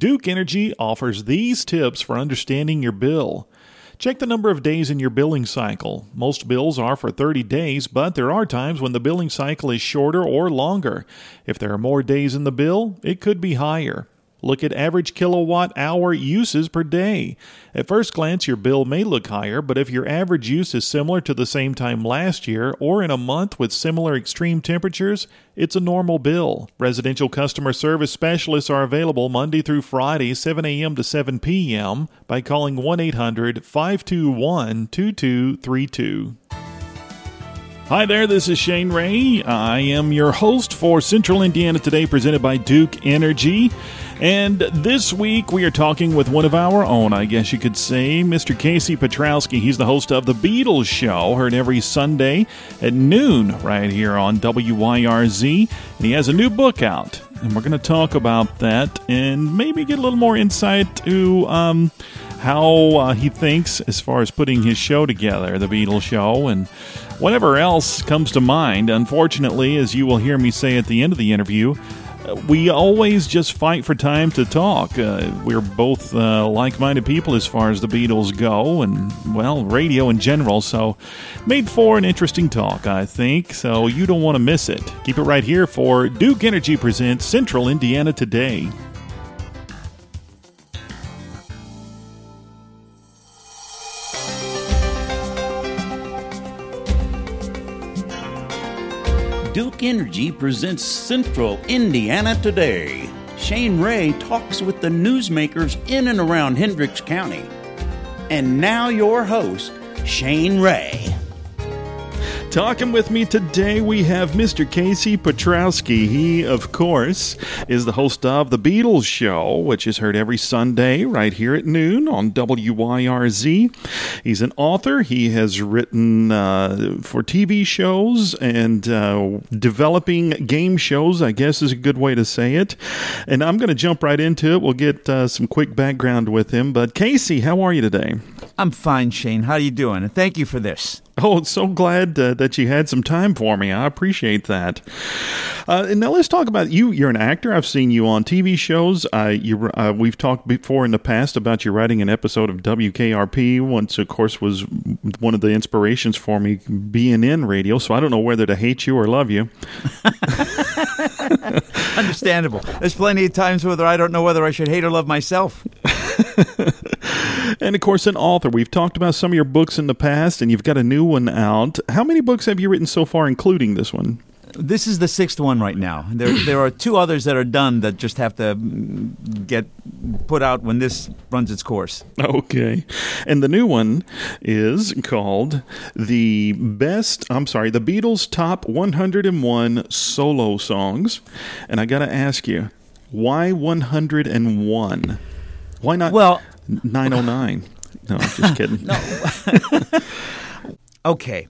Duke Energy offers these tips for understanding your bill. Check the number of days in your billing cycle. Most bills are for 30 days, but there are times when the billing cycle is shorter or longer. If there are more days in the bill, it could be higher. Look at average kilowatt hour uses per day. At first glance, your bill may look higher, but if your average use is similar to the same time last year or in a month with similar extreme temperatures, it's a normal bill. Residential customer service specialists are available Monday through Friday, 7 a.m. to 7 p.m. by calling 1 800 521 2232. Hi there, this is Shane Ray. I am your host for Central Indiana Today, presented by Duke Energy. And this week we are talking with one of our own, I guess you could say, Mr. Casey Piotrowski. He's the host of The Beatles Show, heard every Sunday at noon right here on WYRZ. And he has a new book out. And we're going to talk about that and maybe get a little more insight to um, how uh, he thinks as far as putting his show together, The Beatles Show, and whatever else comes to mind. Unfortunately, as you will hear me say at the end of the interview, we always just fight for time to talk. Uh, we're both uh, like minded people as far as the Beatles go, and, well, radio in general. So, made for an interesting talk, I think. So, you don't want to miss it. Keep it right here for Duke Energy Presents Central Indiana Today. Energy presents Central Indiana Today. Shane Ray talks with the newsmakers in and around Hendricks County. And now, your host, Shane Ray. Talking with me today, we have Mr. Casey Piotrowski. He, of course, is the host of The Beatles Show, which is heard every Sunday right here at noon on WYRZ. He's an author. He has written uh, for TV shows and uh, developing game shows, I guess is a good way to say it. And I'm going to jump right into it. We'll get uh, some quick background with him. But, Casey, how are you today? I'm fine, Shane. How are you doing? And thank you for this. Oh, so glad uh, that you had some time for me. I appreciate that. Uh, and now let's talk about you. You're an actor. I've seen you on TV shows. Uh, you, uh, we've talked before in the past about you writing an episode of WKRP. Once, of course, was one of the inspirations for me being in radio. So I don't know whether to hate you or love you. Understandable. There's plenty of times whether I don't know whether I should hate or love myself. and of course, an author. We've talked about some of your books in the past, and you've got a new one out. How many books have you written so far, including this one? This is the sixth one right now. There, there are two others that are done that just have to get put out when this runs its course. Okay. And the new one is called The Best, I'm sorry, The Beatles Top 101 Solo Songs. And I got to ask you, why 101? Why not well, 909? No, I'm just kidding. no. okay.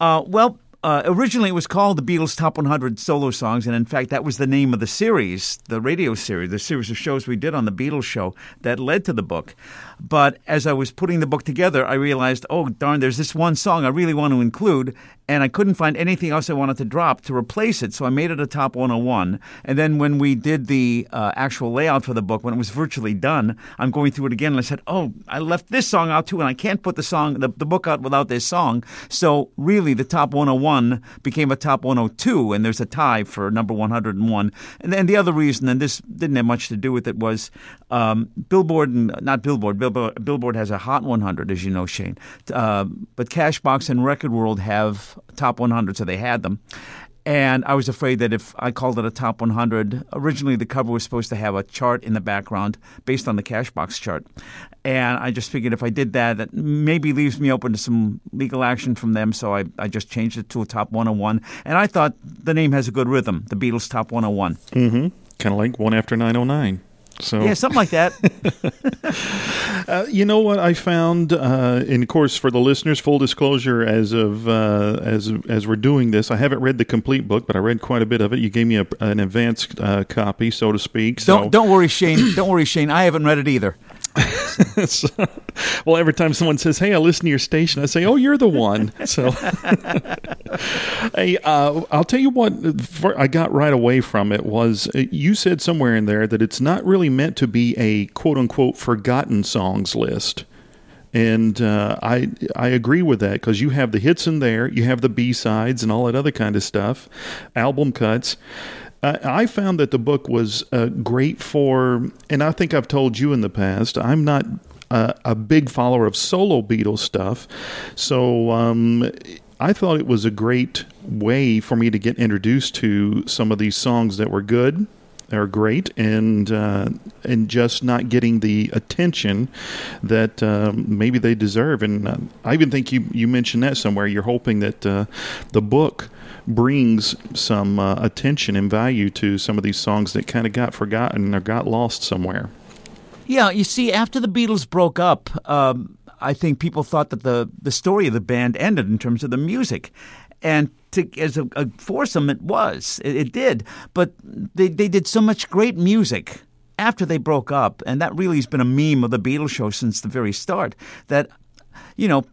Uh, well, uh, originally, it was called the Beatles Top 100 Solo Songs, and in fact, that was the name of the series, the radio series, the series of shows we did on the Beatles show that led to the book. But as I was putting the book together, I realized, oh, darn, there's this one song I really want to include, and I couldn't find anything else I wanted to drop to replace it, so I made it a top 101. And then when we did the uh, actual layout for the book, when it was virtually done, I'm going through it again, and I said, oh, I left this song out too, and I can't put the song, the, the book out without this song. So really, the top 101 became a top 102, and there's a tie for number 101. And then the other reason, and this didn't have much to do with it, was um, Billboard, and not Billboard, Billboard, Billboard has a Hot 100, as you know, Shane. Uh, but Cashbox and Record World have top 100, so they had them. And I was afraid that if I called it a top 100, originally the cover was supposed to have a chart in the background based on the Cashbox chart. And I just figured if I did that, that maybe leaves me open to some legal action from them. So I, I just changed it to a top 101. And I thought the name has a good rhythm, the Beatles Top 101. Mm-hmm. Kind of like one after 909. So yeah, something like that. uh, you know what I found, uh, and of course, for the listeners, full disclosure, as of uh, as as we're doing this, I haven't read the complete book, but I read quite a bit of it. You gave me a, an advanced uh, copy, so to speak. So. Don't don't worry, Shane. don't worry, Shane. I haven't read it either. So- well, every time someone says, "Hey, I listen to your station," I say, "Oh, you're the one." So, hey, uh, I'll tell you what for, I got right away from it was uh, you said somewhere in there that it's not really meant to be a quote unquote forgotten songs list. And uh, I I agree with that because you have the hits in there, you have the B sides and all that other kind of stuff, album cuts. I found that the book was uh, great for, and I think I've told you in the past, I'm not uh, a big follower of solo Beatles stuff, so um, I thought it was a great way for me to get introduced to some of these songs that were good are great and uh, and just not getting the attention that um, maybe they deserve. And uh, I even think you you mentioned that somewhere. You're hoping that uh, the book brings some uh, attention and value to some of these songs that kind of got forgotten or got lost somewhere. Yeah, you see, after the Beatles broke up, um, I think people thought that the, the story of the band ended in terms of the music. And to, as a, a foursome, it was. It, it did. But they, they did so much great music after they broke up, and that really has been a meme of the Beatles show since the very start, that, you know,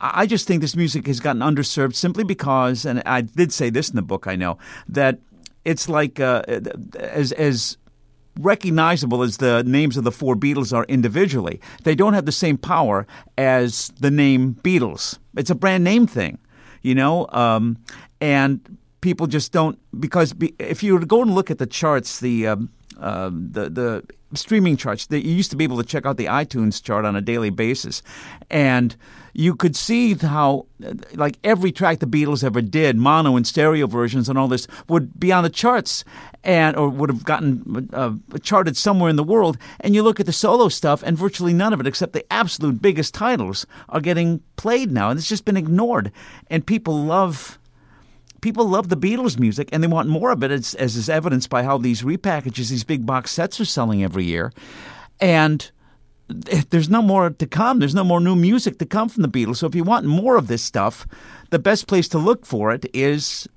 I just think this music has gotten underserved simply because, and I did say this in the book, I know, that it's like uh, as as recognizable as the names of the four Beatles are individually, they don't have the same power as the name Beatles. It's a brand name thing, you know, um, and people just don't because be, if you were to go and look at the charts, the um, uh, the the streaming charts, that you used to be able to check out the iTunes chart on a daily basis, and you could see how, like every track the Beatles ever did, mono and stereo versions and all this, would be on the charts and or would have gotten uh, charted somewhere in the world. And you look at the solo stuff, and virtually none of it, except the absolute biggest titles, are getting played now, and it's just been ignored. And people love people love the Beatles music and they want more of it, as, as is evidenced by how these repackages, these big box sets are selling every year. And there's no more to come. There's no more new music to come from the Beatles. So if you want more of this stuff, the best place to look for it is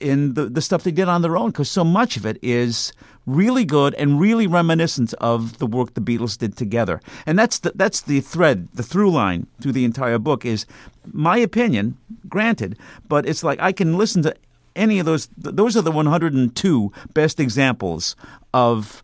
in the, the stuff they did on their own because so much of it is really good and really reminiscent of the work the Beatles did together. And that's the, that's the thread, the through line through the entire book is my opinion, granted, but it's like I can listen to any of those. Those are the 102 best examples of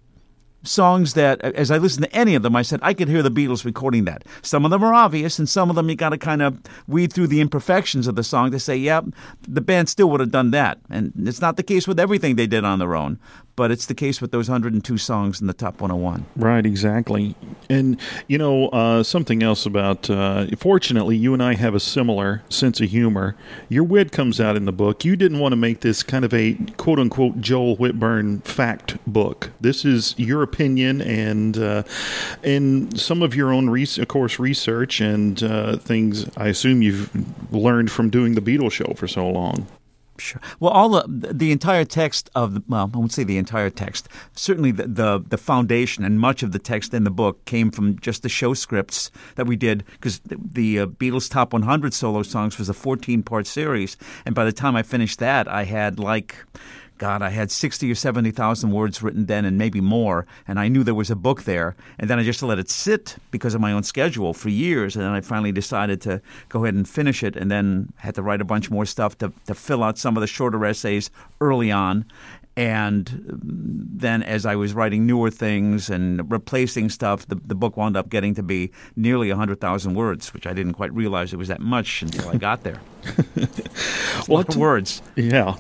songs that, as I listened to any of them, I said I could hear the Beatles recording that. Some of them are obvious, and some of them you got to kind of weed through the imperfections of the song to say, yeah, the band still would have done that. And it's not the case with everything they did on their own, but it's the case with those 102 songs in the top 101. Right, exactly. And, you know, uh, something else about, uh, fortunately, you and I have a similar sense of humor. Your wit comes out in the book. You didn't want to make this kind of a quote unquote Joel Whitburn fact book. This is your opinion and, uh, and some of your own, res- of course, research and uh, things I assume you've learned from doing the Beatles show for so long. Sure. Well, all the the entire text of the, well, I won't say the entire text. Certainly, the, the the foundation and much of the text in the book came from just the show scripts that we did because the, the uh, Beatles Top 100 solo songs was a 14 part series, and by the time I finished that, I had like. God, I had 60 or 70,000 words written then and maybe more, and I knew there was a book there. And then I just let it sit because of my own schedule for years. And then I finally decided to go ahead and finish it, and then had to write a bunch more stuff to, to fill out some of the shorter essays early on. And then, as I was writing newer things and replacing stuff, the, the book wound up getting to be nearly 100,000 words, which I didn't quite realize it was that much until I got there. Well, Lot of words. Yeah.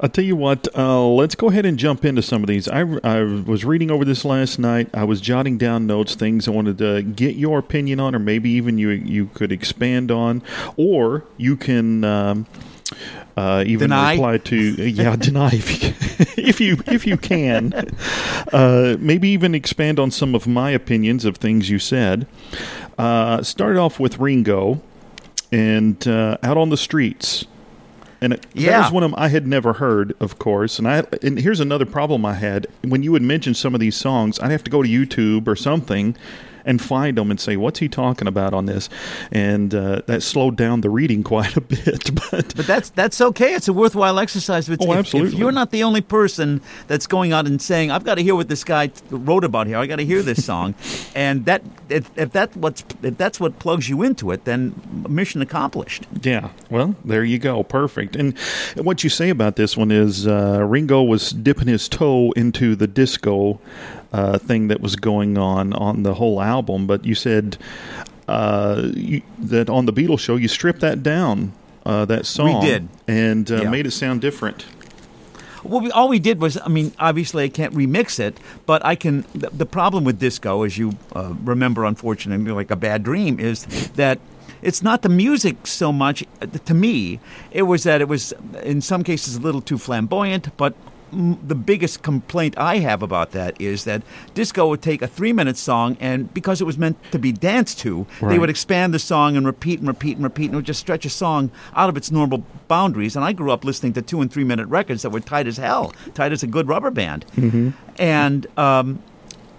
I'll tell you what, uh, let's go ahead and jump into some of these. I, I was reading over this last night. I was jotting down notes, things I wanted to get your opinion on, or maybe even you, you could expand on, or you can. Um, uh, even Deny? reply to yeah deny if you if you if you can uh, maybe even expand on some of my opinions of things you said uh, started off with Ringo and uh, out on the streets and it, that Yeah. was one of 'em I had never heard, of course. And I and here's another problem I had when you would mention some of these songs, I'd have to go to YouTube or something and find them and say, "What's he talking about on this?" And uh, that slowed down the reading quite a bit. But But that's that's okay. It's a worthwhile exercise. If, Oh, if- absolutely. If you're not the only person that's going out and saying, "I've got to hear what this guy wrote about here. I got to hear this song," and that if, if that what's if that's what plugs you into it, then mission accomplished. Yeah, well, there you go. Perfect. And what you say about this one is uh, Ringo was dipping his toe into the disco uh, thing that was going on on the whole album, but you said uh, you, that on the Beatles show you stripped that down. Uh, that song We did. and uh, Yeah. made it sound different. Well, we, all we did was, I mean, obviously I can't remix it, but I can. The, the problem with disco, as you uh, remember, unfortunately, like a bad dream, is that it's not the music so much. uh, To me, it was that it was in some cases a little too flamboyant, but. The biggest complaint I have about that is that disco would take a three-minute song, and because it was meant to be danced to, they would expand the song and repeat and repeat and repeat, and it would just stretch a song out of its normal boundaries. And I grew up listening to two and three minute records that were tight as hell, tight as a good rubber band. Mm-hmm. And um,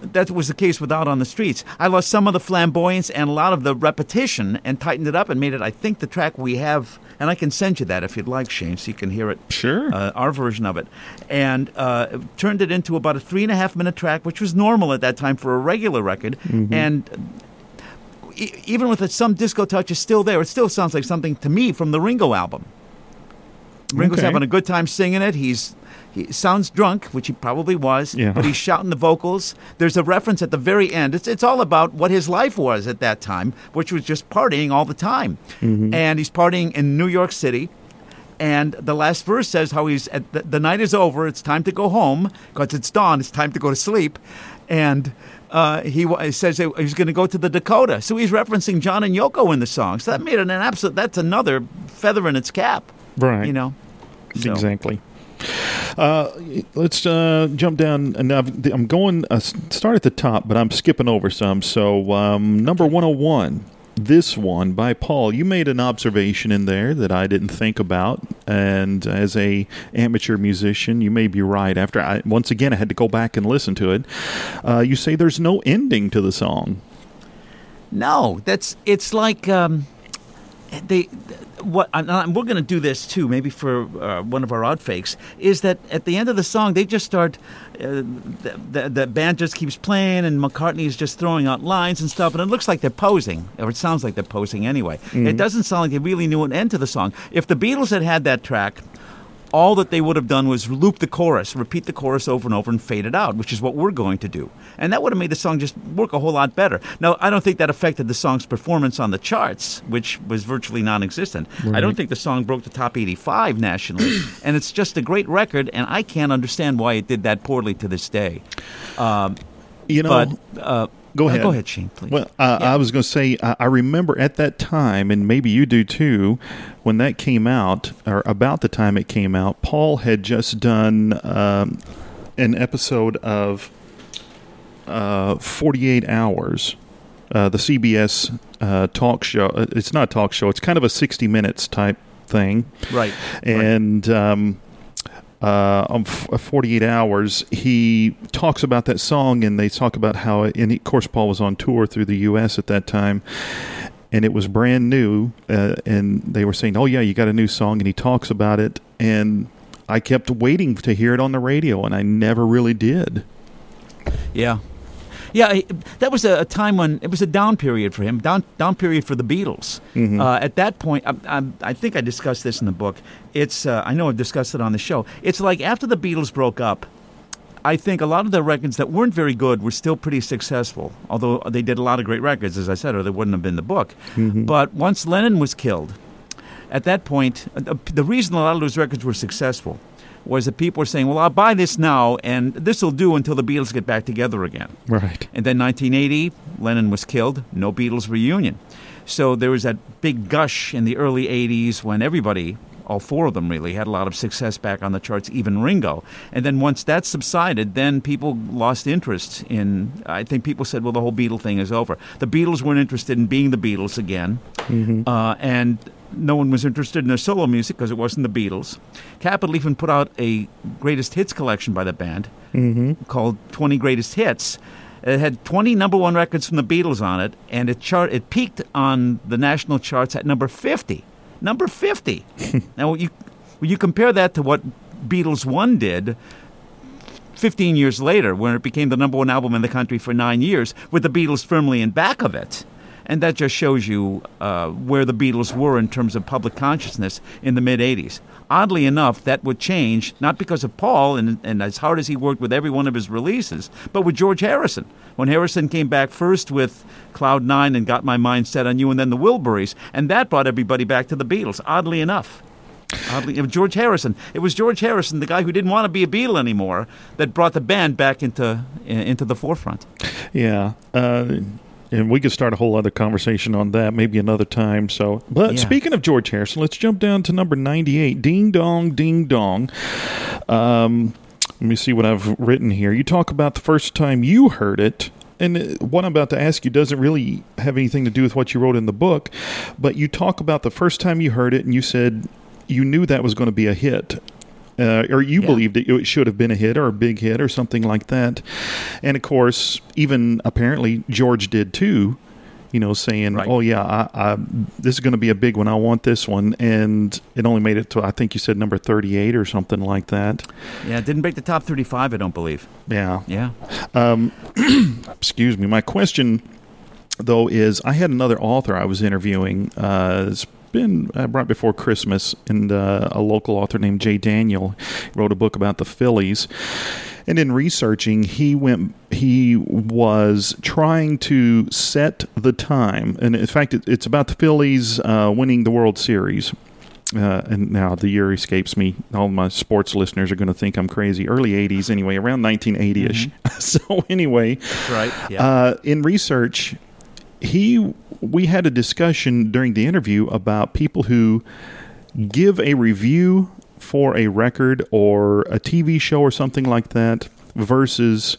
that was the case with Out on the Streets. I lost some of the flamboyance and a lot of the repetition and tightened it up and made it, I think, the track we have. And I can send you that if you'd like, Shane, so you can hear it. Sure. Uh, our version of it. And uh, turned it into about a three and a half minute track, which was normal at that time for a regular record. And e- even with it, some disco touch is still there. It still sounds like something to me from the Ringo album. Ringo's Okay. having a good time singing it. He's he sounds drunk, which he probably was, Yeah. but he's shouting the vocals. There's a reference at the very end. It's it's all about what his life was at that time, which was just partying all the time. And he's partying in New York City. And the last verse says how he's at the, the night is over. It's time to go home because it's dawn. It's time to go to sleep. And uh, he he says he's going to go to the Dakota. So he's referencing John and Yoko in the song. So that made it an absolute. That's another feather in its cap. Right. You know. So- Exactly. Uh, let's uh, jump down. And I've- I'm going, uh, start at the top, but I'm skipping over some. So, um, number 101, this one by Paul. You made an observation in there that I didn't think about. And as a amateur musician, you may be right. After I, once again, I had to go back and listen to it. Uh, you say there's no ending to the song. No, that's it's like um, they. What and we're going to do this too, maybe for uh, one of our outfakes, is that at the end of the song they just start. Uh, the, the, the band just keeps playing, and McCartney is just throwing out lines and stuff, and it looks like they're posing, or it sounds like they're posing anyway. It doesn't sound like they really knew an end to the song. If the Beatles had had that track, all that they would have done was loop the chorus, repeat the chorus over and over, and fade it out, which is what we're going to do. And that would have made the song just work a whole lot better. Now, I don't think that affected the song's performance on the charts, which was virtually non existent. I don't think the song broke the top 85 nationally. and it's just a great record, and I can't understand why it did that poorly to this day. You know, But. Uh, Go uh, ahead. go ahead, Shane, please. Well, uh, Yeah. I was going to say, I, I remember at that time, and maybe you do too, when that came out, or about the time it came out, Paul had just done um, an episode of uh, 48 Hours, uh, the CBS uh, talk show. Uh, It's not a talk show, it's kind of a 60 minutes type thing. Right. And. Um, uh, on f- uh, 48 hours, he talks about that song, and they talk about how, and of course, Paul was on tour through the U.S. at that time, and it was brand new, uh, and they were saying, "Oh yeah, you got a new song," and he talks about it, and I kept waiting to hear it on the radio, and I never really did. Yeah. Yeah, that was a, time when it was a down period for him, down down period for the Beatles. Uh, at that point, I, I, I think I discussed this in the book. It's uh, I know I've discussed it on the show. It's like after the Beatles broke up, I think a lot of the records that weren't very good were still pretty successful. Although they did a lot of great records, as I said, or they wouldn't have been the book. But once Lennon was killed, at that point, uh, the, the reason a lot of those records were successful was that people were saying, "Well, I'll buy this now, and this will do until the Beatles get back together again." Right. And then 1980, Lennon was killed. No Beatles reunion. So there was that big gush in the early 80s when everybody, all four of them really, had a lot of success back on the charts, even Ringo. And then once that subsided, then people lost interest in. I think people said, well, the whole Beatle thing is over. The Beatles weren't interested in being the Beatles again. Uh, and no one was interested in their solo music because it wasn't the Beatles. Capitol even put out a greatest hits collection by the band mm-hmm. called 20 Greatest Hits. It had 20 number one records from the Beatles on it, and it chart it peaked on the national charts at number 50. Number 50. now you when you compare that to what Beatles One did. 15 years later, when it became the number one album in the country for nine years, with the Beatles firmly in back of it. And that just shows you uh, where the Beatles were in terms of public consciousness in the mid 80s. Oddly enough, that would change, not because of Paul and, and as hard as he worked with every one of his releases, but with George Harrison. When Harrison came back first with Cloud Nine and Got My Mind Set on You, and then the Wilburys, and that brought everybody back to the Beatles, oddly enough. Oddly, George Harrison. It was George Harrison, the guy who didn't want to be a Beatle anymore, that brought the band back into into the forefront. Yeah. Uh, and we could start a whole other conversation on that maybe another time. So, but Yeah. speaking of George Harrison, let's jump down to number ninety-eight. Ding dong, ding dong. Um, let me see what I've written here. You talk about the first time you heard it. And what I'm about to ask you doesn't really have anything to do with what you wrote in the book, but you talk about the first time you heard it, and you said you knew that was going to be a hit. Uh, or you Yeah. believed it, it should have been a hit or a big hit or something like that. And of course, even apparently George did too. You know, saying, Right. "Oh yeah, I, I, this is going to be a big one. I want this one," and it only made it to I think you said number thirty-eight or something like that. Yeah, it didn't break the top 35, I don't believe. Yeah, Yeah. excuse me. My question, though, is I had another author I was interviewing. Uh, been uh, right before Christmas, and uh, a local author named Jay Daniel wrote a book about the Phillies. And in researching, he went. He was trying to set the time, and in fact, it, it's about the Phillies uh, winning the World Series. Uh, and now the year escapes me. All my sports listeners are going to think I'm crazy. Early '80s, anyway, around 1980ish. so anyway, That's right. Yeah. uh, in research, he we had a discussion during the interview about people who give a review for a record or a TV show or something like that versus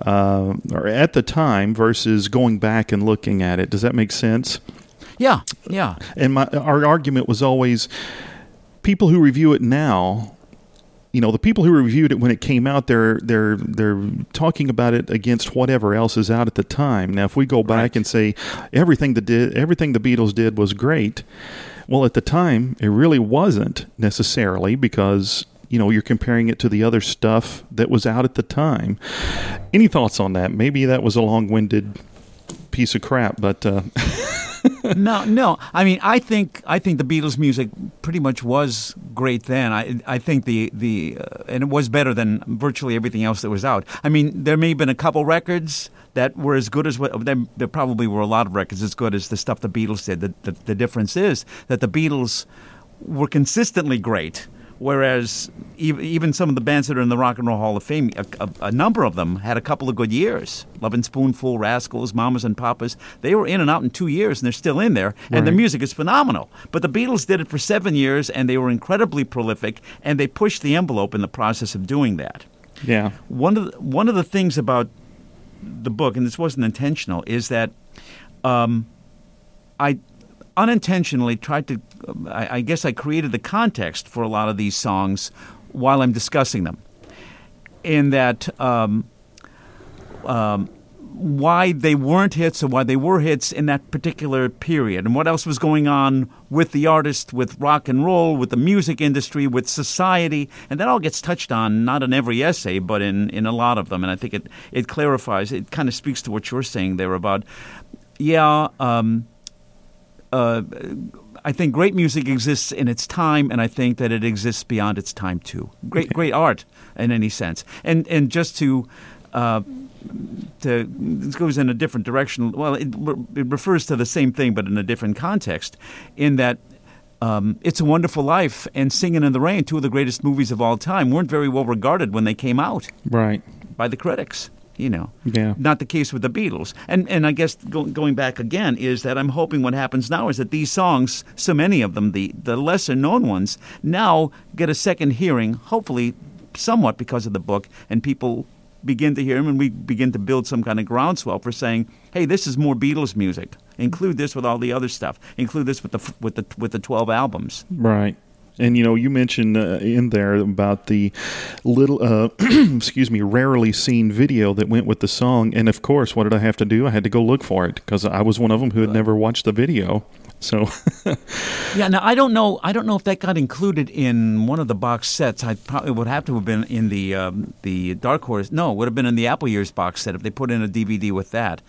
uh, or at the time versus going back and looking at it. Does that make sense? yeah. Yeah. And my our argument was always people who review it now. You know, the people who reviewed it when it came out, they're they're they're talking about it against whatever else is out at the time. Now, if we go back Right. and say everything that did everything the Beatles did was great, well, at the time, it really wasn't necessarily because you know you're comparing it to the other stuff that was out at the time. Any thoughts on that? Maybe that was a long-winded piece of crap, but uh, no, no. I mean, I think I think the Beatles' music pretty much was great then. I I think the the uh, and it was better than virtually everything else that was out. I mean, there may have been a couple records that were as good as what there, there probably were a lot of records as good as the stuff the Beatles did. The, the the difference is that the Beatles were consistently great. Whereas even some of the bands that are in the Rock and Roll Hall of Fame, a, a, a number of them had a couple of good years. Lovin' Spoonful, Rascals, Mamas and Papas. They were in and out in two years, and they're still in there. And the Right. music is phenomenal. But the Beatles did it for seven years, and they were incredibly prolific, and they pushed the envelope in the process of doing that. yeah, One of the, one of the things about the book, and this wasn't intentional, is that um, I unintentionally tried to. I, I guess I created the context for a lot of these songs while I'm discussing them. In that, um, um, why they weren't hits or why they were hits in that particular period, and what else was going on with the artist, with rock and roll, with the music industry, with society, and that all gets touched on not in every essay, but in, in a lot of them. And I think it it clarifies, it kind of speaks to what you're saying there about, yeah. Um, uh, I think great music exists in its time, and I think that it exists beyond its time too. Great, great art in any sense, and and just to. Uh, to this goes in a different direction. Well, it, it refers to the same thing, but in a different context. In that, um, "It's a Wonderful Life" and "Singing in the Rain," two of the greatest movies of all time, weren't very well regarded when they came out right. by the critics. You know, Yeah. not the case with the Beatles. And and I guess go, going back again is that I'm hoping what happens now is that these songs, so many of them, the the lesser known ones, now get a second hearing. Hopefully, somewhat because of the book, and people begin to hear them, and we begin to build some kind of groundswell for saying, "Hey, this is more Beatles music. Include this with all the other stuff. Include this with the with the with the twelve albums." Right. And you know, you mentioned uh, in there about the little, uh, excuse me, rarely seen video that went with the song. And of course, what did I have to do? I had to go look for it because I was one of them who had never watched the video. So, yeah. Now I don't know. I don't know if that got included in one of the box sets. I probably would have to have been in the um, the Dark Horse. No, it would have been in the Apple Years box set if they put in a DVD with that.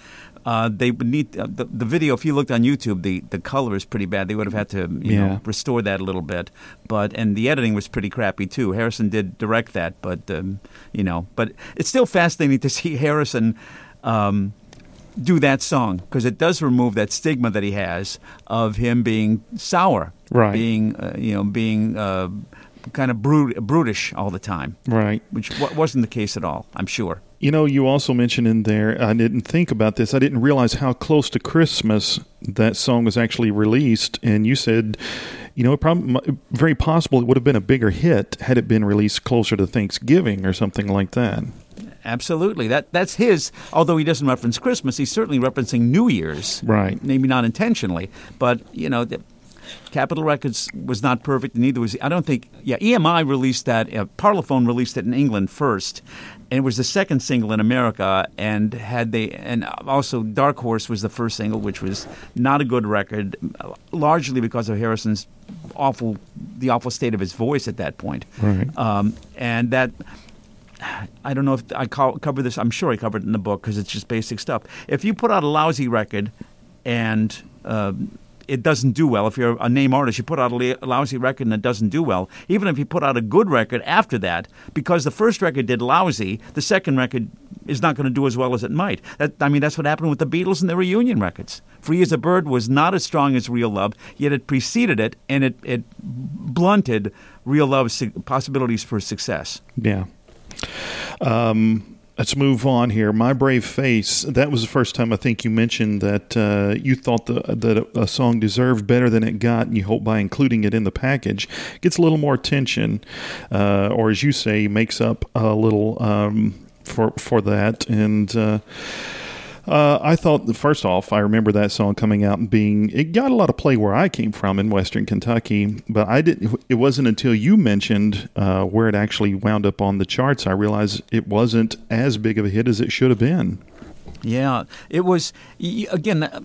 Uh, they would need uh, the, the video. If you looked on YouTube, the, the color is pretty bad. They would have had to you Yeah. know restore that a little bit. But and the editing was pretty crappy too. Harrison did direct that, but um, you know, but it's still fascinating to see Harrison. Um, do that song because it does remove that stigma that he has of him being sour, Right. Being uh, you know being uh, kind of brut- brutish all the time, right. which w- wasn't the case at all. I'm sure. You know, you also mentioned in there, I didn't think about this. I didn't realize how close to Christmas that song was actually released. And you said, you know, it probably, very possible it would have been a bigger hit had it been released closer to Thanksgiving or something like that. Absolutely, that that's his. Although he doesn't reference Christmas, he's certainly referencing New Year's. Right. Maybe not intentionally, but you know, Capitol Records was not perfect, and neither was. I don't think. Yeah, EMI released that. Uh, Parlophone released it in England first, and it was the second single in America. And had they, and also Dark Horse was the first single, which was not a good record, largely because of Harrison's awful, the awful state of his voice at that point. Right. Um, and that. I don't know if I call, cover this. I'm sure I covered it in the book because it's just basic stuff. If you put out a lousy record and uh, it doesn't do well, if you're a name artist, you put out a lousy record and it doesn't do well, even if you put out a good record after that, because the first record did lousy, the second record is not going to do as well as it might. That, I mean, that's what happened with the Beatles and their reunion records. Free as a Bird was not as strong as Real Love, yet it preceded it and it, it blunted Real Love's possibilities for success. Yeah. Um, let's move on here. My Brave Face. That was the first time I think you mentioned that uh, you thought the, that a song deserved better than it got, and you hope by including it in the package gets a little more attention, uh, or as you say, makes up a little um, for for that. And uh, uh, I thought, first off, I remember that song coming out and being, it got a lot of play where I came from in Western Kentucky, but I didn't, it wasn't until you mentioned uh, where it actually wound up on the charts, I realized it wasn't as big of a hit as it should have been. Yeah, it was again. uh,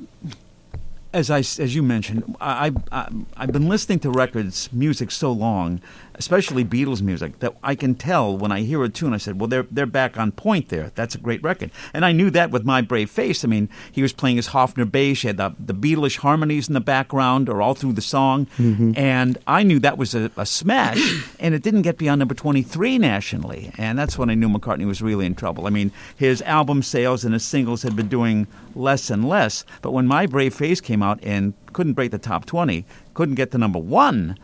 As I as you mentioned, I, I I've been listening to records, music so long, especially Beatles music, that I can tell when I hear a tune. I said, "Well, they're they're back on point there. That's a great record." And I knew that with My Brave Face. I mean, he was playing his Hofner bass. He had the the Beatlish harmonies in the background or all through the song, mm-hmm. and I knew that was a, a smash. and it didn't get beyond number twenty three nationally, and that's when I knew McCartney was really in trouble. I mean, his album sales and his singles had been doing less and less, but when My Brave Face came out and couldn't break the top 20, couldn't get to number one,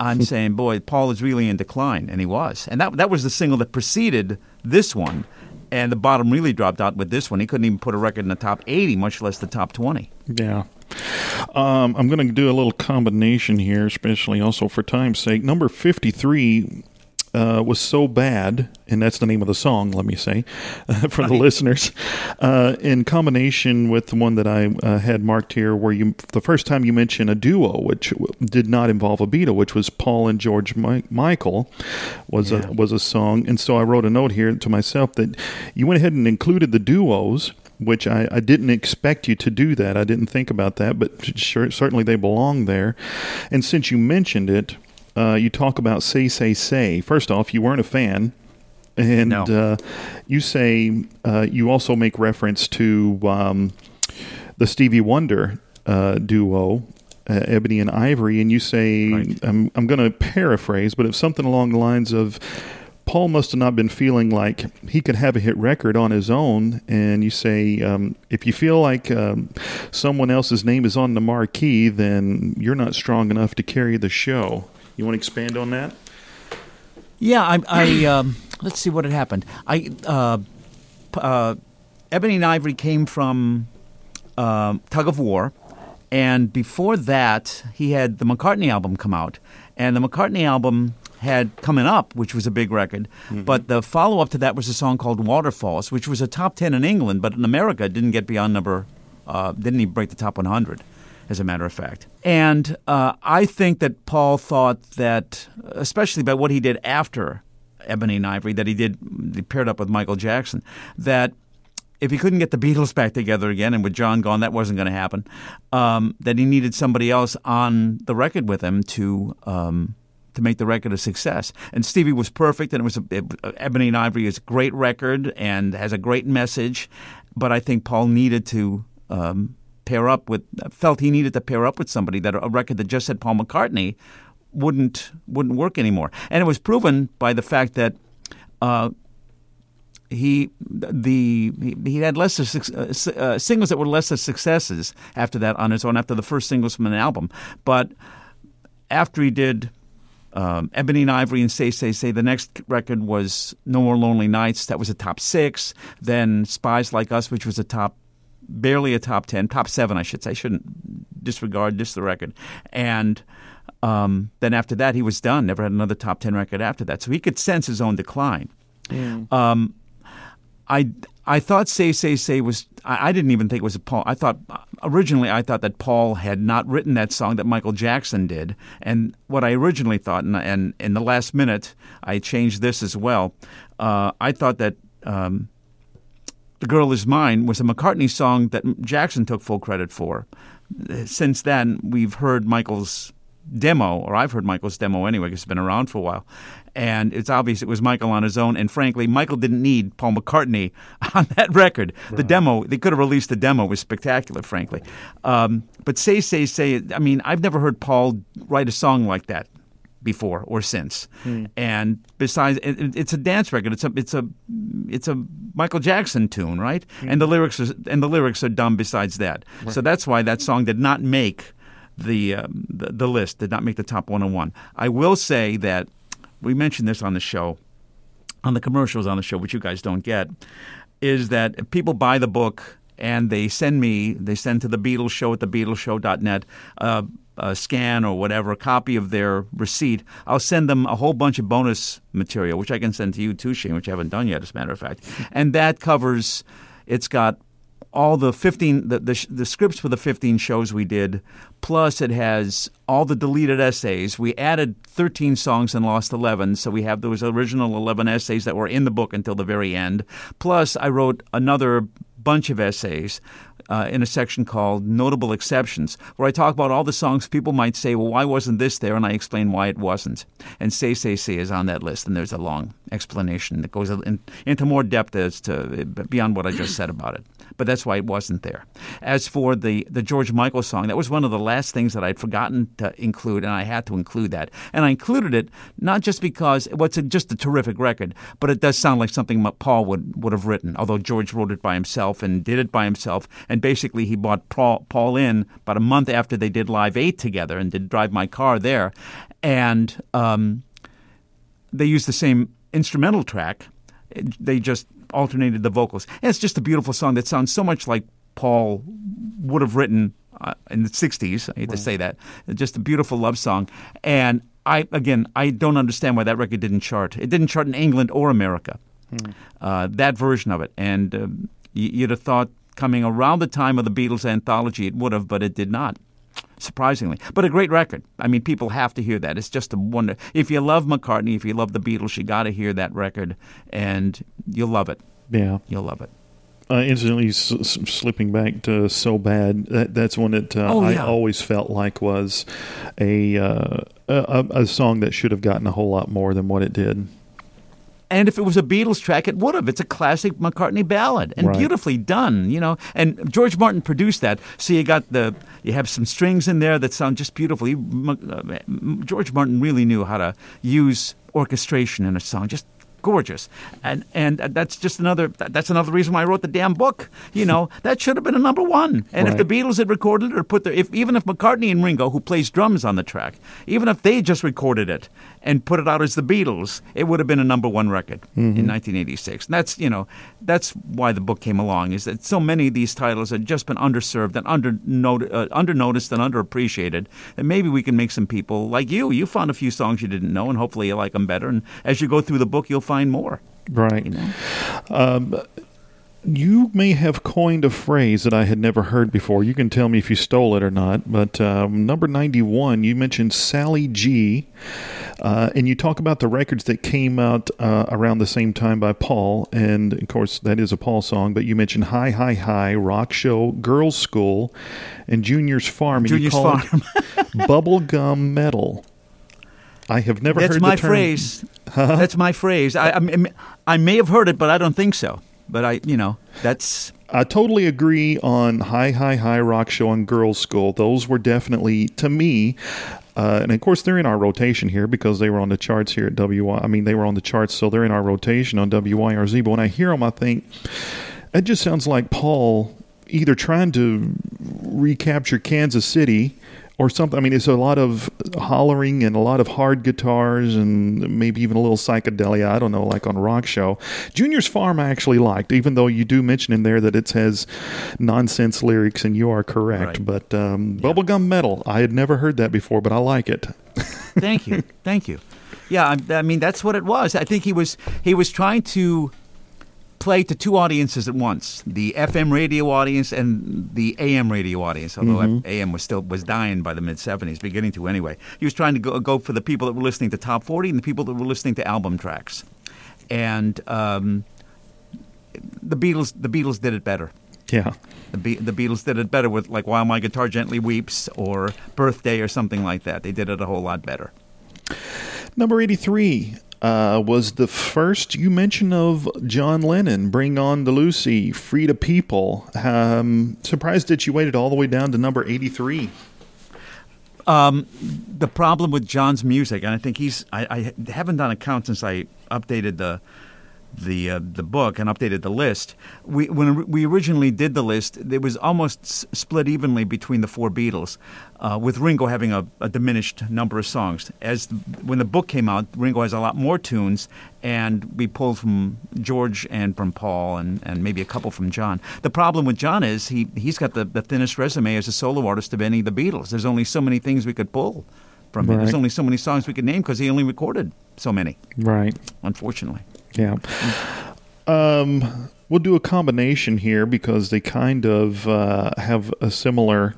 I'm saying, boy, Paul is really in decline, and he was. And that, that was the single that preceded this one, and the bottom really dropped out with this one. He couldn't even put a record in the top 80, much less the top 20. Yeah. Um, I'm going to do a little combination here, especially also for time's sake. Number 53 uh, was so bad, and that's the name of the song, let me say, uh, for the listeners, uh, in combination with the one that I uh, had marked here, where you the first time you mentioned a duo, which w- did not involve a Beatle, which was Paul and George Mi- Michael, was Yeah. a was a song, and so I wrote a note here to myself that you went ahead and included the duos which I, I didn't expect you to do that. I didn't think about that, but sure, certainly they belong there. And since you mentioned it, uh, you talk about Say, Say, Say. First off, you weren't a fan. And No. uh, you say uh, you also make reference to um, the Stevie Wonder uh, duo, uh, Ebony and Ivory, and you say, Right. I'm, I'm going to paraphrase, but it's something along the lines of Paul must have not been feeling like he could have a hit record on his own. And you say, um, if you feel like um, someone else's name is on the marquee, then you're not strong enough to carry the show. You want to expand on that? Yeah, I, I um, let's see what had happened. I uh, uh, Ebony and Ivory came from um Tug of War, and before that, he had the McCartney album come out, and the McCartney album had coming up, which was a big record. But the follow up to that was a song called Waterfalls, which was a top ten in England, but in America it didn't get beyond number, uh, didn't even break the top 100. As a matter of fact. And uh, I think that Paul thought that, especially by what he did after Ebony and Ivory, that he did, he paired up with Michael Jackson, that if he couldn't get the Beatles back together again, and with John gone, that wasn't going to happen, um, that he needed somebody else on the record with him to. Um, to make the record a success. And Stevie was perfect, and it was a, it, Ebony and Ivory is a great record and has a great message. But I think Paul needed to um, pair up with felt he needed to pair up with somebody that a record that just said Paul McCartney wouldn't wouldn't work anymore. And it was proven by the fact that. Uh, he the he, had less uh, uh, singles that were less of successes after that on his own after the first singles from an album, but after he did um, Ebony and Ivory and Say Say Say. The next record was No More Lonely Nights. That was a top six. Then Spies Like Us, which was a top, barely a top ten, top seven, I should say. I shouldn't disregard just the record. And um, then after that, he was done. Never had another top ten record after that. So he could sense his own decline. Mm. Um, I I thought "Say Say Say" was. I, I, didn't even think it was a Paul. I thought originally I thought that Paul had not written that song that Michael Jackson did, and what I originally thought, and, and in the last minute I changed this as well. Uh, I thought that. Um, the Girl Is Mine was a McCartney song that Jackson took full credit for. Since then, we've heard Michael's demo, or I've heard Michael's demo anyway, because it's been around for a while and it's obvious it was Michael on his own. And frankly, Michael didn't need Paul McCartney on that record. Right. The demo, they could have released the demo, was spectacular, frankly. Um, but say, say, say. I mean, I've never heard Paul write a song like that before or since. Hmm. And besides, it, it's a dance record. It's a it's a it's a Michael Jackson tune, right? Hmm. And the lyrics are and the lyrics are dumb. Besides that, right. so that's why that song did not make the, um, the the list. Did not make the top 101. I will say that we mentioned this on the show, on the commercials on the show, which you guys don't get, is that people buy the book and they send me, they send to the Beatles show at the thebeatlesshow.net uh, a scan or whatever, a copy of their receipt. I'll send them a whole bunch of bonus material, which I can send to you too, Shane, which I haven't done yet, as a matter of fact. And that covers, it's got all the 15 the, the, the, scripts for the 15 shows we did plus it has all the deleted essays we added 13 songs and lost 11 so we have those original 11 essays that were in the book until the very end plus i wrote another bunch of essays uh, in a section called Notable Exceptions, where I talk about all the songs people might say, well, why wasn't this there? And I explain why it wasn't. And Say, Say, Say is on that list, and there's a long explanation that goes in, into more depth as to beyond what I just said about it but that's why it wasn't there. As for the, the George Michael song, that was one of the last things that I'd forgotten to include, and I had to include that. And I included it not just because well, it's a, just a terrific record, but it does sound like something Paul would, would have written, although George wrote it by himself and did it by himself. And basically, he brought Paul, Paul in about a month after they did Live 8 together and did Drive My Car there. And um, they used the same instrumental track. They just alternated the vocals. And it's just a beautiful song that sounds so much like Paul would have written uh, in the 60s. I hate right. to say that. Just a beautiful love song. And I, again, I don't understand why that record didn't chart. It didn't chart in England or America, hmm. uh, that version of it. And uh, you'd have thought coming around the time of the Beatles anthology it would have, but it did not surprisingly. But a great record. I mean, people have to hear that. It's just a wonder. If you love McCartney, if you love the Beatles, you got to hear that record, and you'll love it. Yeah, you'll love it. Uh, incidentally, s- s- slipping back to so bad. That, that's one that uh, oh, yeah. I always felt like was a, uh, a a song that should have gotten a whole lot more than what it did. And if it was a Beatles track, it would have. It's a classic McCartney ballad and right. beautifully done, you know. And George Martin produced that, so you got the you have some strings in there that sound just beautiful. He, uh, George Martin really knew how to use orchestration in a song, just gorgeous. And and that's just another that's another reason why I wrote the damn book. You know, that should have been a number one. And right. if the Beatles had recorded it or put their if even if McCartney and Ringo, who plays drums on the track, even if they just recorded it and put it out as the Beatles, it would have been a number one record mm-hmm. in 1986. And that's you know that's why the book came along. Is that so many of these titles had just been underserved and under uh, under noticed and underappreciated. And maybe we can make some people like you. You found a few songs you didn't know, and hopefully you like them better. And as you go through the book, you'll find more. Right. You know? um, you may have coined a phrase that I had never heard before. You can tell me if you stole it or not. But um, number 91, you mentioned Sally G. Uh, and you talk about the records that came out uh, around the same time by Paul. And of course, that is a Paul song. But you mentioned Hi, Hi, Hi, Rock Show, Girls School, and Junior's Farm. And Junior's you call Farm. Bubblegum Metal. I have never That's heard my the term. That's my phrase. That's my phrase. I, I, I may have heard it, but I don't think so. But I, you know, that's I totally agree on Hi Hi Hi Rock Show and Girls School. Those were definitely to me, uh, and of course they're in our rotation here because they were on the charts here at WY. I mean they were on the charts, so they're in our rotation on WYRZ. But when I hear them, I think it just sounds like Paul either trying to recapture Kansas City or something. I mean, it's a lot of hollering and a lot of hard guitars and maybe even a little psychedelia. I don't know, like on Rock Show. Junior's Farm I actually liked, even though you do mention in there that it has nonsense lyrics, and you are correct. Right. But um, Bubblegum Metal, I had never heard that before, but I like it. Thank you, thank you. Yeah, I, I mean that's what it was. I think he was he was trying to play to two audiences at once: the FM radio audience and the AM radio audience. Although AM was still was dying by the mid '70s, beginning to anyway. He was trying to go, go for the people that were listening to top 40 and the people that were listening to album tracks, and um, the Beatles the Beatles did it better. Yeah. The, Be- the Beatles did it better with like "While My Guitar Gently Weeps" or "Birthday" or something like that. They did it a whole lot better. Number 83 uh, was the first you mention of John Lennon, Bring On the Lucy, Freda Peeple. Um, surprised that you waited all the way down to number 83. the problem with John's music, and I think he's I, I haven't done a count since I updated the the uh, the book and updated the list. We when we originally did the list, it was almost s- split evenly between the four Beatles, uh, with Ringo having a, a diminished number of songs. As the, when the book came out, Ringo has a lot more tunes, and we pulled from George and from Paul and, and maybe a couple from John. The problem with John is he he's got the, the thinnest resume as a solo artist of any of the Beatles. There's only so many things we could pull from him. There's only so many songs we could name because he only recorded so many. Right. Unfortunately. Yeah. Um, we'll do a combination here because they kind of uh, have a similar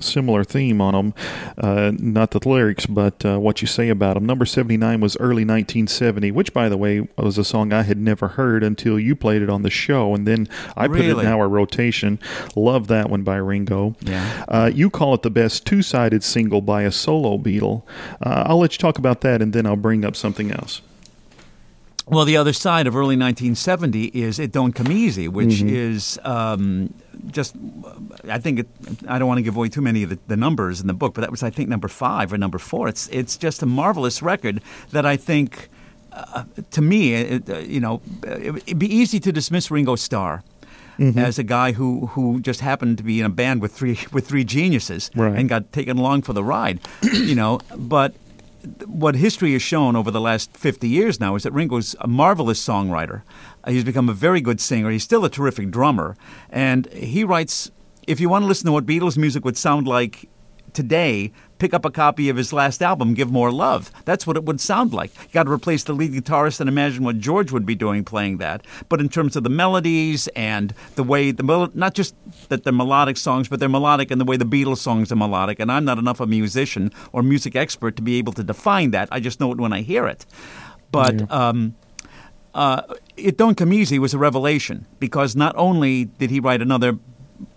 similar theme on them. Uh, not the lyrics, but uh, what you say about them. Number 79 was early 1970, which, by the way, was a song I had never heard until you played it on the show. And then I put it in our rotation. Love that one by Ringo. Yeah. Uh, you call it the best two sided single by a solo Beatle. Uh, I'll let you talk about that and then I'll bring up something else. Well, the other side of early 1970 is "It Don't Come Easy," which is um, just. I think it, I don't want to give away too many of the, the numbers in the book, but that was I think number five or number four. It's it's just a marvelous record that I think, uh, to me, it, uh, you know, it, it'd be easy to dismiss Ringo Starr. As a guy who, who just happened to be in a band with three with three geniuses Right. and got taken along for the ride, you know. But what history has shown over the last 50 years now is that Ringo's a marvelous songwriter. He's become a very good singer. He's still a terrific drummer. And he writes if you want to listen to what Beatles music would sound like today, pick up a copy of his last album, Give More Love. That's what it would sound like. You got to replace the lead guitarist and imagine what George would be doing playing that. But in terms of the melodies and the way the mel- not just that they're melodic songs, but they're melodic in the way the Beatles songs are melodic. And I'm not enough a musician or music expert to be able to define that. I just know it when I hear it. But um, uh, It Don't Come Easy was a revelation because not only did he write another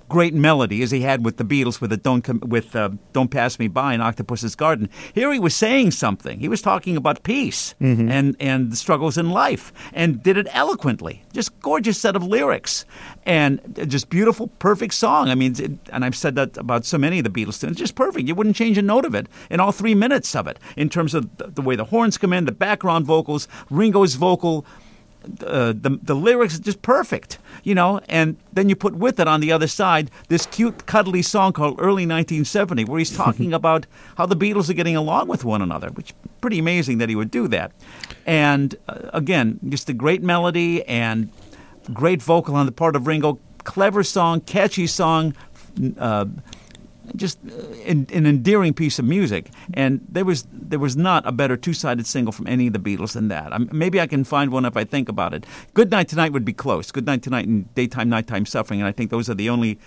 great melody as he had with the Beatles with the Don't Come, with uh, Don't Pass Me By in Octopus's Garden. Here he was saying something. He was talking about peace and and the struggles in life and did it eloquently. Just gorgeous set of lyrics and just beautiful, perfect song. I mean, it, and I've said that about so many of the Beatles. It's just perfect. You wouldn't change a note of it in all three minutes of it in terms of the, the way the horns come in, the background vocals, Ringo's vocal uh, the the lyrics are just perfect, you know. And then you put with it on the other side this cute, cuddly song called "Early 1970," where he's talking about how the Beatles are getting along with one another, which pretty amazing that he would do that. And uh, again, just a great melody and great vocal on the part of Ringo. Clever song, catchy song. Uh, just uh, an, an endearing piece of music. And there was there was not a better two sided single from any of the Beatles than that. i maybe I can find one if I think about it. Goodnight Tonight would be close. Goodnight Tonight and Daytime Nighttime Suffering, and I think those are the only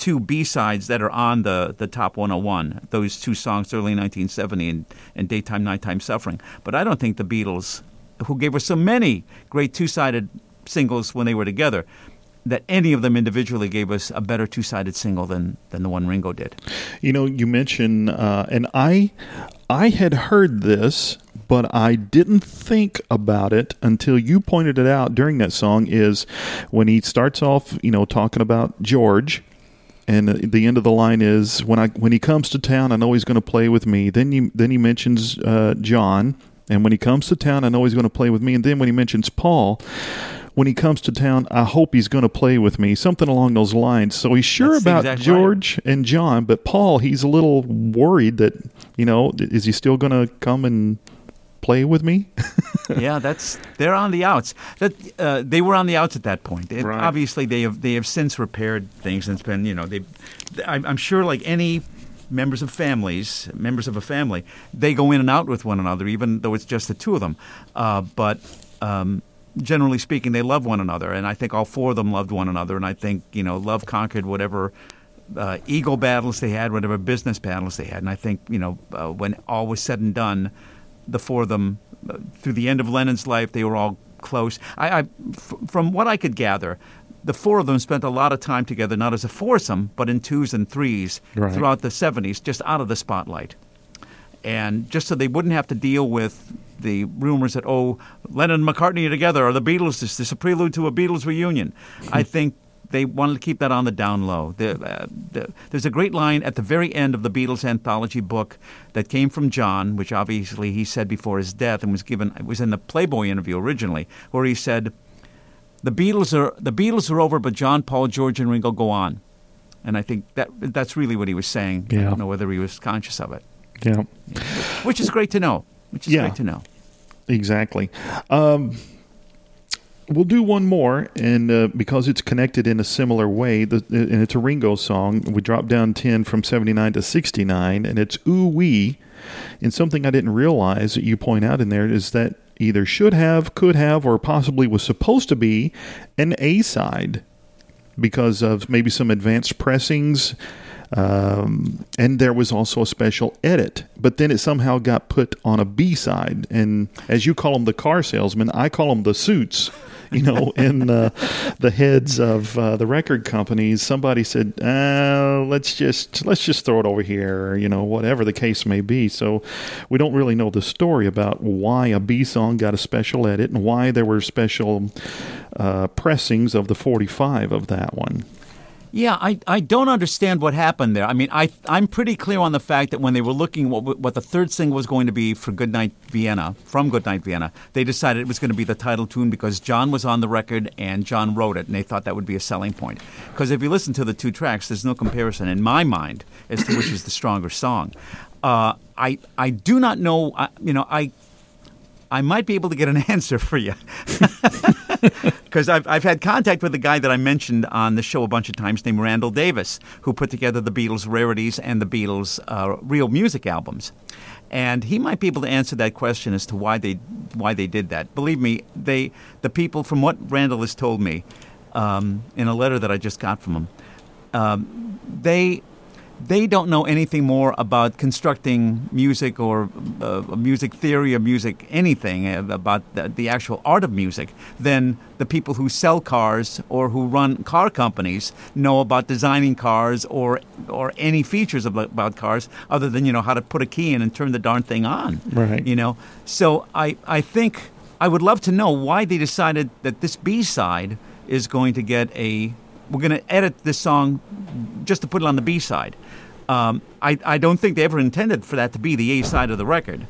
two B sides that are on the, the top 101. Those two songs, early 1970 and, and Daytime Nighttime Suffering. But I don't think the Beatles, who gave us so many great two sided singles when they were together, that any of them individually gave us a better two-sided single than than the one Ringo did. You know, you mentioned, uh, and I I had heard this, but I didn't think about it until you pointed it out during that song. Is when he starts off, you know, talking about George. And the end of the line is when I when he comes to town, I know he's going to play with me. Then he then he mentions uh, John, and when he comes to town, I know he's going to play with me. And then when he mentions Paul, when he comes to town, I hope he's going to play with me. Something along those lines. So he's sure That's about George right. and John, but Paul, he's a little worried that, you know, is he still going to come and play with me? yeah, that's they're on the outs. That uh, they were on the outs at that point. It, right. Obviously, they have they have since repaired things and it's been you know they. I'm sure like any members of families, members of a family, they go in and out with one another, even though it's just the two of them. Uh, but um, generally speaking, they love one another, and I think all four of them loved one another. And I think you know, love conquered whatever uh, ego battles they had, whatever business battles they had. And I think you know, uh, when all was said and done, the four of them, uh, through the end of Lennon's life, they were all close. I, I f- from what I could gather. The four of them spent a lot of time together, not as a foursome, but in twos and threes right. throughout the 70s, just out of the spotlight. And just so they wouldn't have to deal with the rumors that oh Lennon and McCartney are together or the Beatles this is a prelude to a Beatles reunion. I think they wanted to keep that on the down low. The, uh, the, there's a great line at the very end of the Beatles anthology book that came from John, which obviously he said before his death and was given. It was in the Playboy interview originally, where he said, "The Beatles are the Beatles are over, but John, Paul, George, and Ringo go on." And I think that that's really what he was saying. Yeah. I don't know whether he was conscious of it. Yeah, which is great to know. Which is yeah. great to know. Exactly. Um, we'll do one more, and uh, because it's connected in a similar way, the, and it's a Ringo song, we drop down 10 from 79 to 69, and it's Ooh Wee. And something I didn't realize that you point out in there is that either should have, could have, or possibly was supposed to be an A side because of maybe some advanced pressings um, and there was also a special edit, but then it somehow got put on a B side. And as you call them, the car salesman, I call them the suits. You know, in uh, the heads of uh, the record companies, somebody said, uh, "Let's just let's just throw it over here," you know, whatever the case may be. So we don't really know the story about why a B song got a special edit and why there were special uh, pressings of the 45 of that one. Yeah, I, I don't understand what happened there. I mean, I I'm pretty clear on the fact that when they were looking what what the third single was going to be for Goodnight Vienna from Goodnight Vienna, they decided it was going to be the title tune because John was on the record and John wrote it, and they thought that would be a selling point. Because if you listen to the two tracks, there's no comparison in my mind as to which is the stronger song. Uh, I I do not know. you know, I I might be able to get an answer for you. Because I've, I've had contact with the guy that I mentioned on the show a bunch of times named Randall Davis, who put together the Beatles rarities and the Beatles uh, real music albums. And he might be able to answer that question as to why they why they did that. Believe me, they the people from what Randall has told me um, in a letter that I just got from him, um, they they don't know anything more about constructing music or uh, music theory or music anything uh, about the, the, actual art of music than the people who sell cars or who run car companies know about designing cars or or any features about, about cars other than you know how to put a key in and turn the darn thing on right. you know? So I I think I would love to know why they decided that this B side is going to get a we're going to edit this song just to put it on the B side. Um, I, I don't think they ever intended for that to be the A side of the record.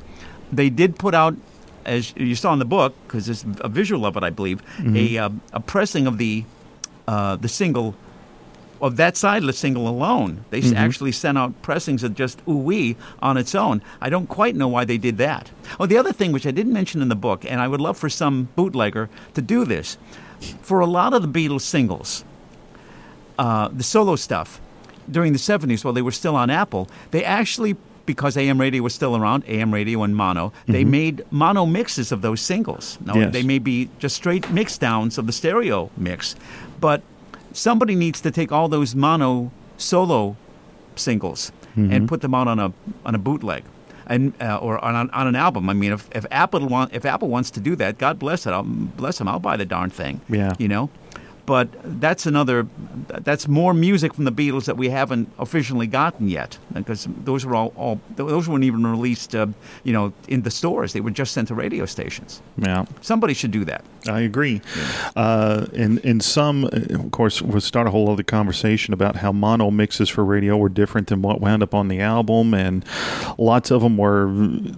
They did put out, as you saw in the book, because there's a visual of it, I believe, mm-hmm. a, uh, a pressing of the uh, the single of that side of the single alone. They mm-hmm. actually sent out pressings of just ooh wee on its own. I don't quite know why they did that. Oh, the other thing which I didn't mention in the book, and I would love for some bootlegger to do this, for a lot of the Beatles singles, uh, the solo stuff, during the 70s, while they were still on Apple, they actually because AM radio was still around, AM radio and mono, they made mono mixes of those singles. Now, Yes. they may be just straight mix downs of the stereo mix, but somebody needs to take all those mono solo singles and put them out on a on a bootleg. And, uh, or on, on an album. I mean, if, if Apple want, if Apple wants to do that, God bless it. I'll, bless them. I'll buy the darn thing. Yeah. you know. But that's another. That's more music from the Beatles that we haven't officially gotten yet, because those were all, all those weren't even released, uh, you know, in the stores. They were just sent to radio stations. Yeah. Somebody should do that. I agree. Uh, and and some, of course, we'll start a whole other conversation about how mono mixes for radio were different than what wound up on the album, and lots of them were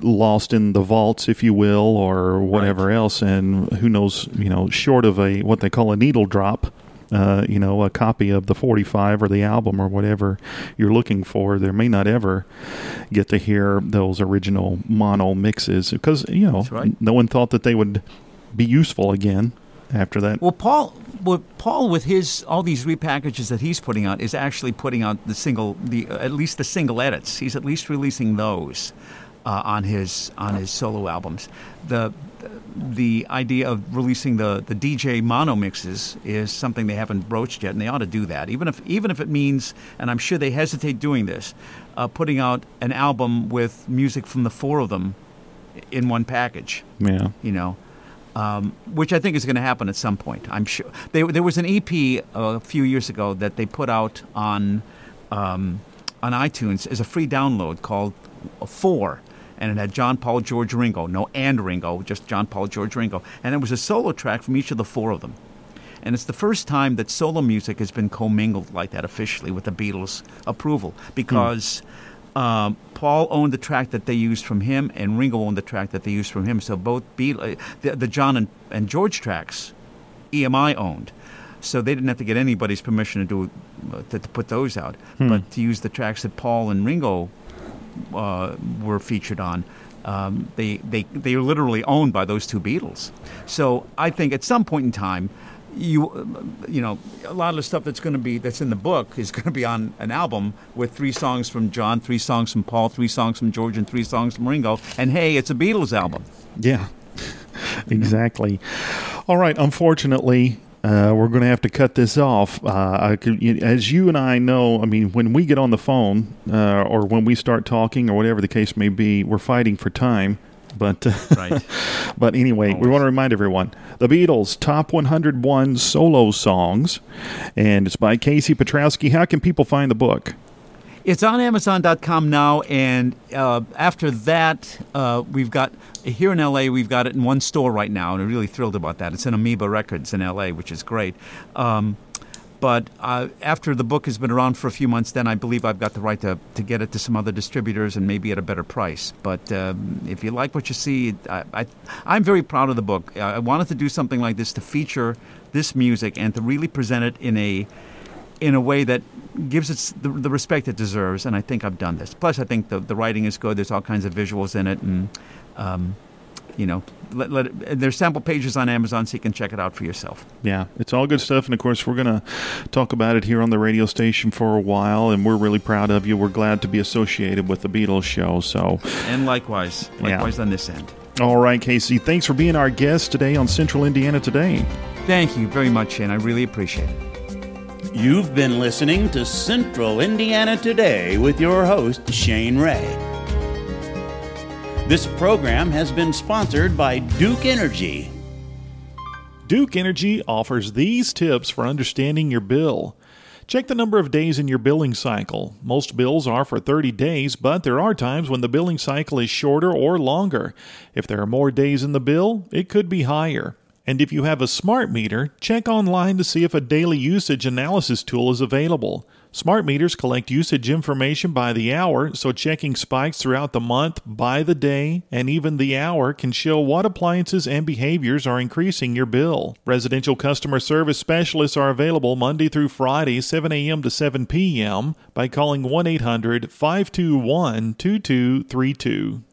lost in the vaults, if you will, or whatever else. And who knows, you know, short of a what they call a needle drop. Uh, you know, a copy of the 45 or the album or whatever you're looking for, there may not ever get to hear those original mono mixes because, you know, right. no one thought that they would be useful again after that. Well, Paul, well, Paul, with his all these repackages that he's putting out, is actually putting out the single, the uh, at least the single edits. He's at least releasing those uh, on his on his solo albums. The the idea of releasing the, the DJ mono mixes is something they haven't broached yet, and they ought to do that. Even if even if it means, and I'm sure they hesitate doing this, uh, putting out an album with music from the four of them in one package yeah. you know, um, which I think is going to happen at some point. I'm sure. They, there was an EP a few years ago that they put out on um, on iTunes as a free download called Four, and it had John Paul George Ringo, no and Ringo, just John Paul George Ringo, and it was a solo track from each of the four of them. And it's the first time that solo music has been commingled like that officially with the Beatles' approval because um, Paul owned the track that they used from him, and Ringo owned the track that they used from him. So both Beatles, the, the John and, and George tracks, EMI owned. So they didn't have to get anybody's permission to do uh, to, to put those out, but to use the tracks that Paul and Ringo uh, were featured on. Um, they, they, they are literally owned by those two Beatles. So I think at some point in time, you, you know, a lot of the stuff that's going to be that's in the book is going to be on an album with three songs from John, three songs from Paul, three songs from George, and three songs from Ringo. And hey, it's a Beatles album. Yeah, exactly. All right. Unfortunately, uh, we're going to have to cut this off. Uh, I could, as you and I know, I mean, when we get on the phone uh, or when we start talking or whatever the case may be, we're fighting for time. But uh, Right. but anyway, we want to remind everyone the Beatles top 101 solo songs, and it's by Casey Piotrowski. How can people find the book? It's on Amazon.com now, and uh, after that, uh, we've got here in LA. We've got it in one store right now, and I'm really thrilled about that. It's in Amoeba Records in LA, which is great. Um, but uh, after the book has been around for a few months, then I believe I've got the right to, to get it to some other distributors and maybe at a better price. But um, if you like what you see, I, I'm very proud of the book. I wanted to do something like this to feature this music and to really present it in a in a way that gives it the, the respect it deserves, and I think I've done this. Plus, I think the, the writing is good. There's all kinds of visuals in it, and um, you know, let, let it, there's sample pages on Amazon, so you can check it out for yourself. Yeah, it's all good stuff. And of course, we're going to talk about it here on the radio station for a while. And we're really proud of you. We're glad to be associated with the Beatles show. So, And likewise, Yeah. likewise on this end. all right, Casey, thanks for being our guest today on Central Indiana Today. Thank you very much, Shane. I really appreciate it. You've been listening to Central Indiana Today with your host, Shane Ray. This program has been sponsored by Duke Energy. Duke Energy offers these tips for understanding your bill. Check the number of days in your billing cycle. Most bills are for 30 days, but there are times when the billing cycle is shorter or longer. If there are more days in the bill, it could be higher. And if you have a smart meter, check online to see if a daily usage analysis tool is available. Smart meters collect usage information by the hour, so checking spikes throughout the month, by the day, and even the hour can show what appliances and behaviors are increasing your bill. Residential customer service specialists are available Monday through Friday, 7 a.m. to 7 p.m. by calling 1 800 521 2232.